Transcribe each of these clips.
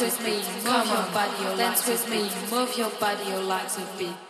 With me, move your body, your dance with me, move your body, your legs of beat.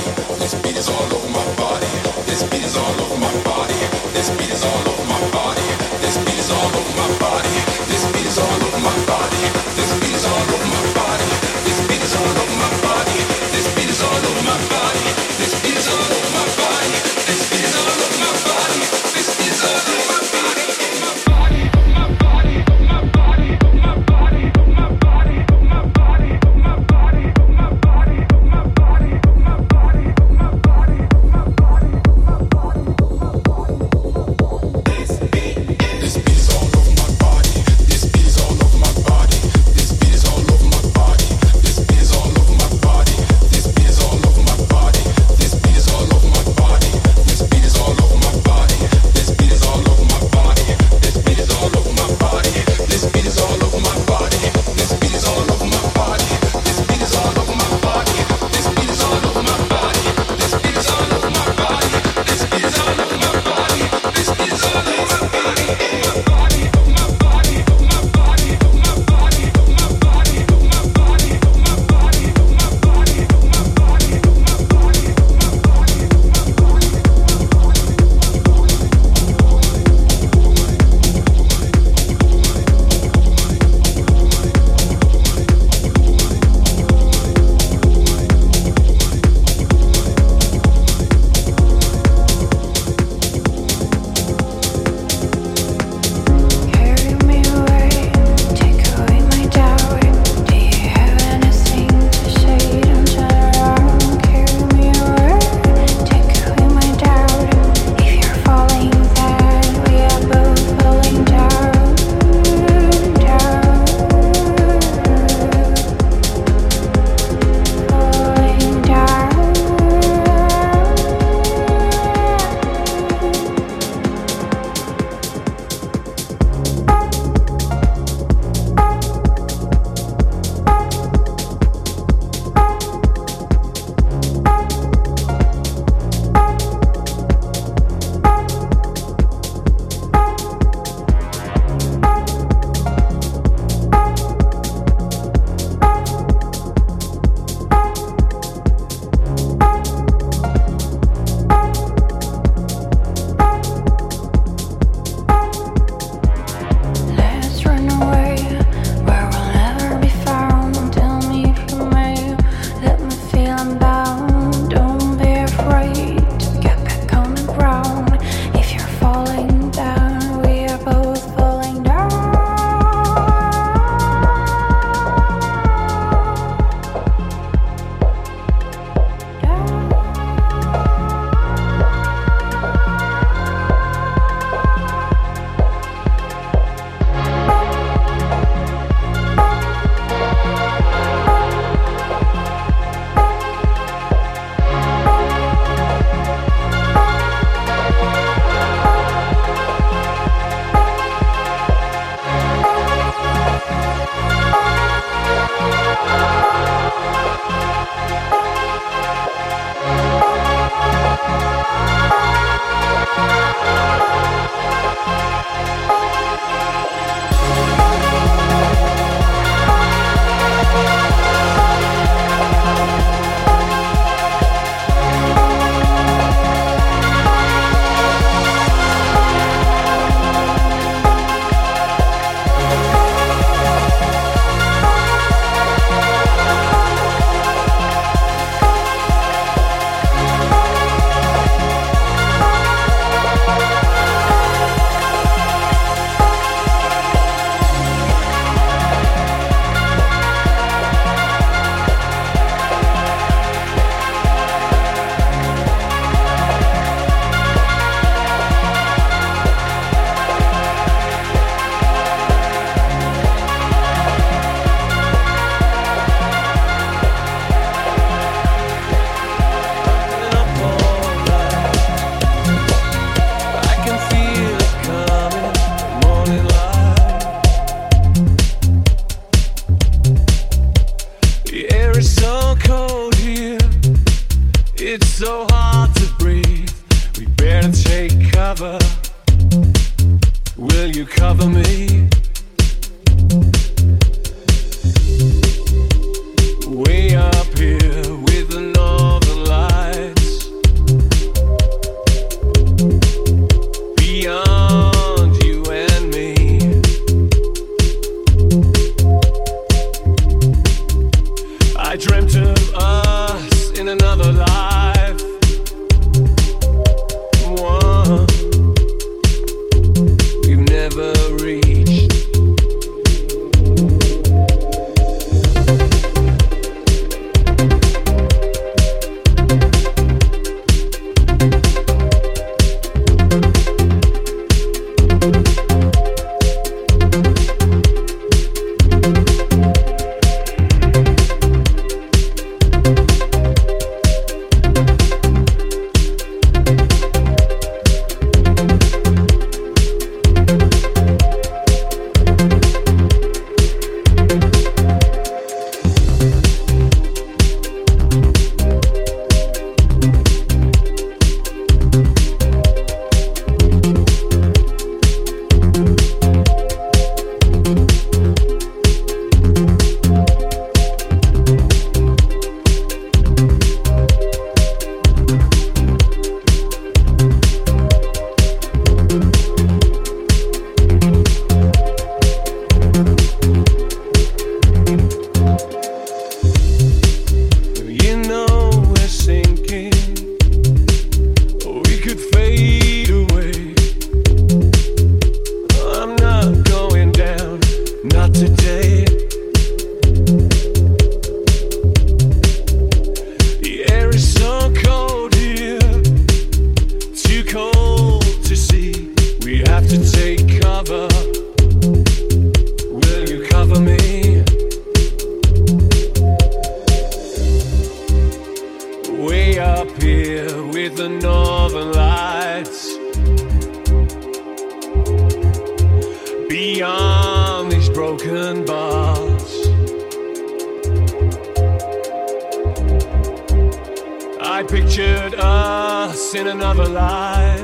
in another life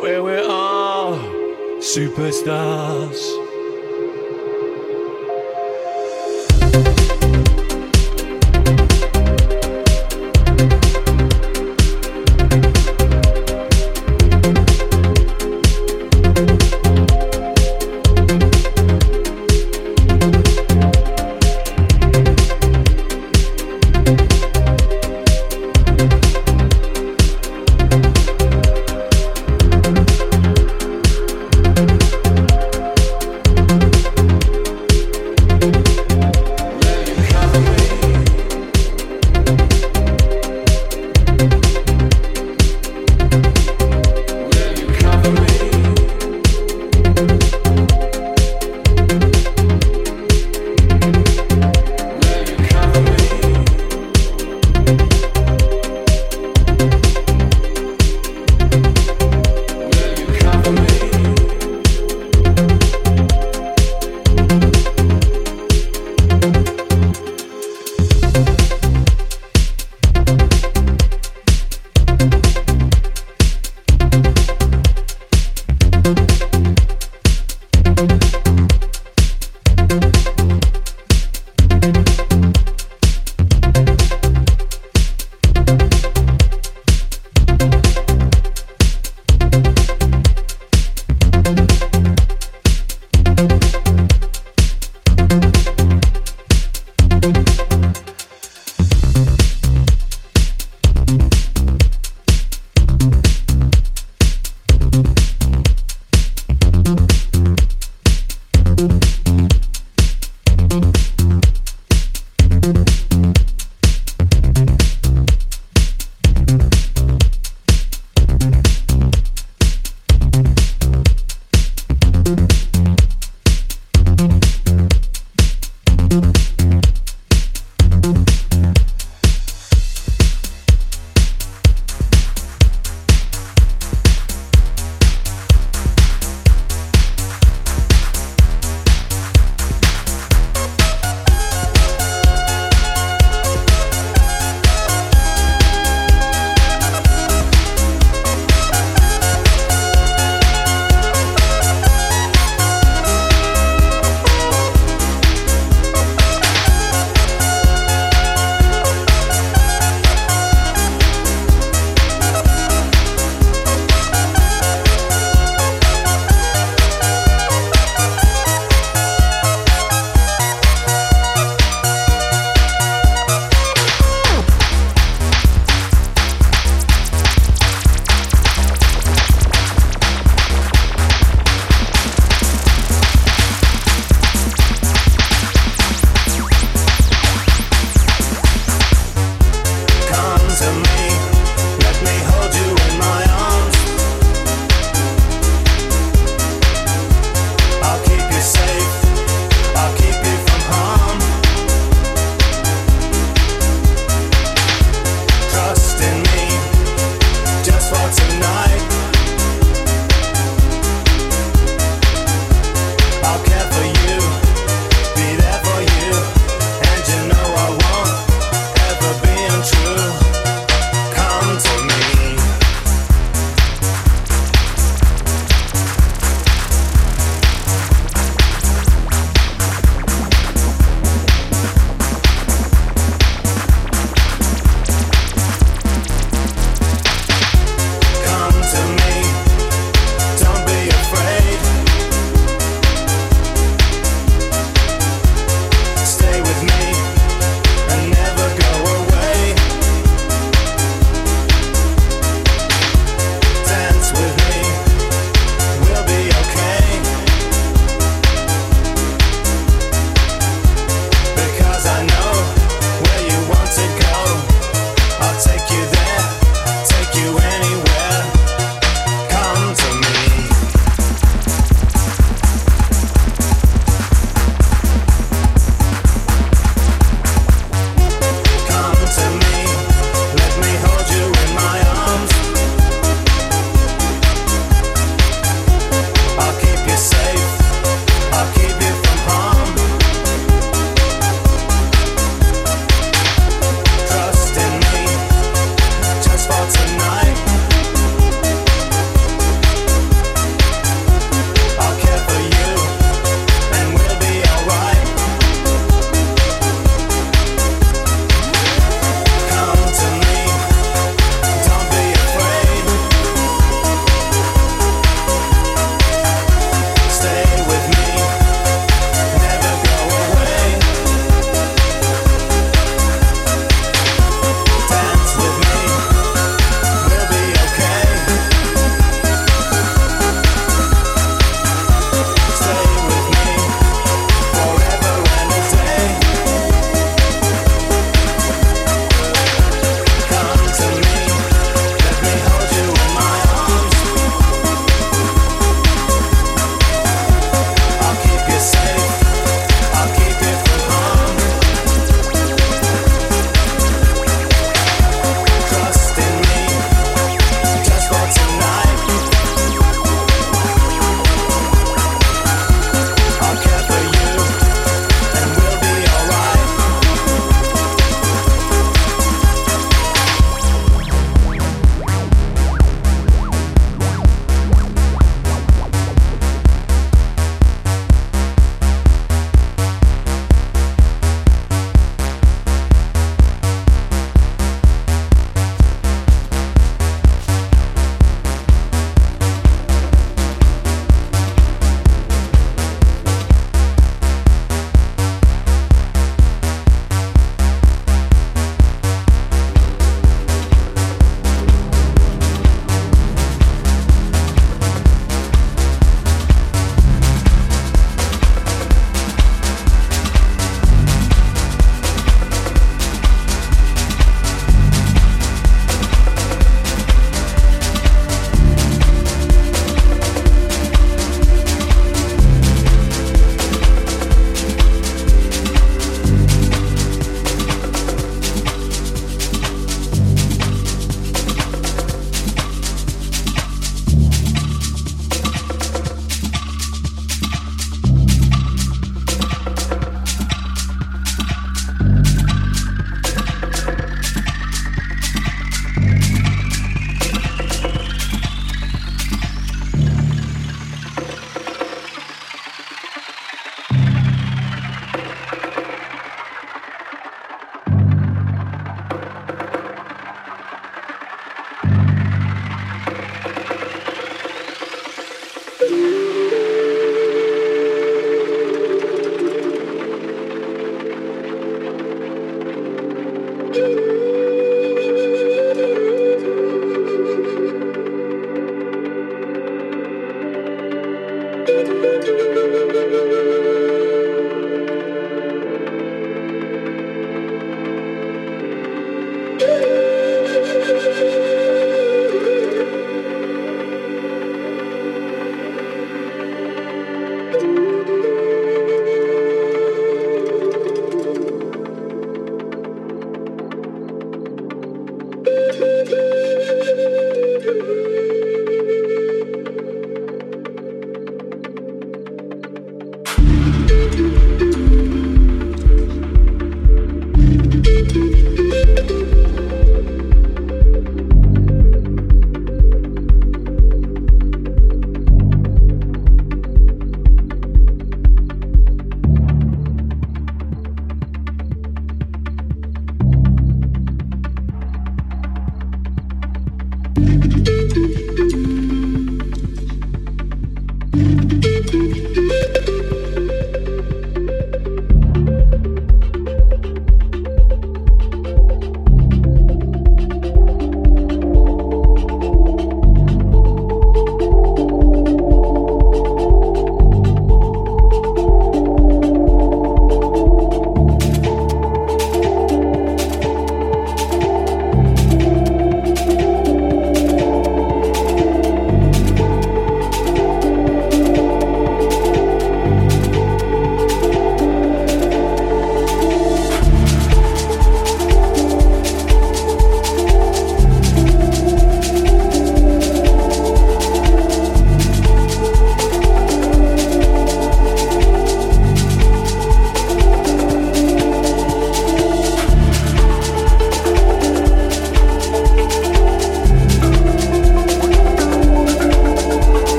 where we're all superstars.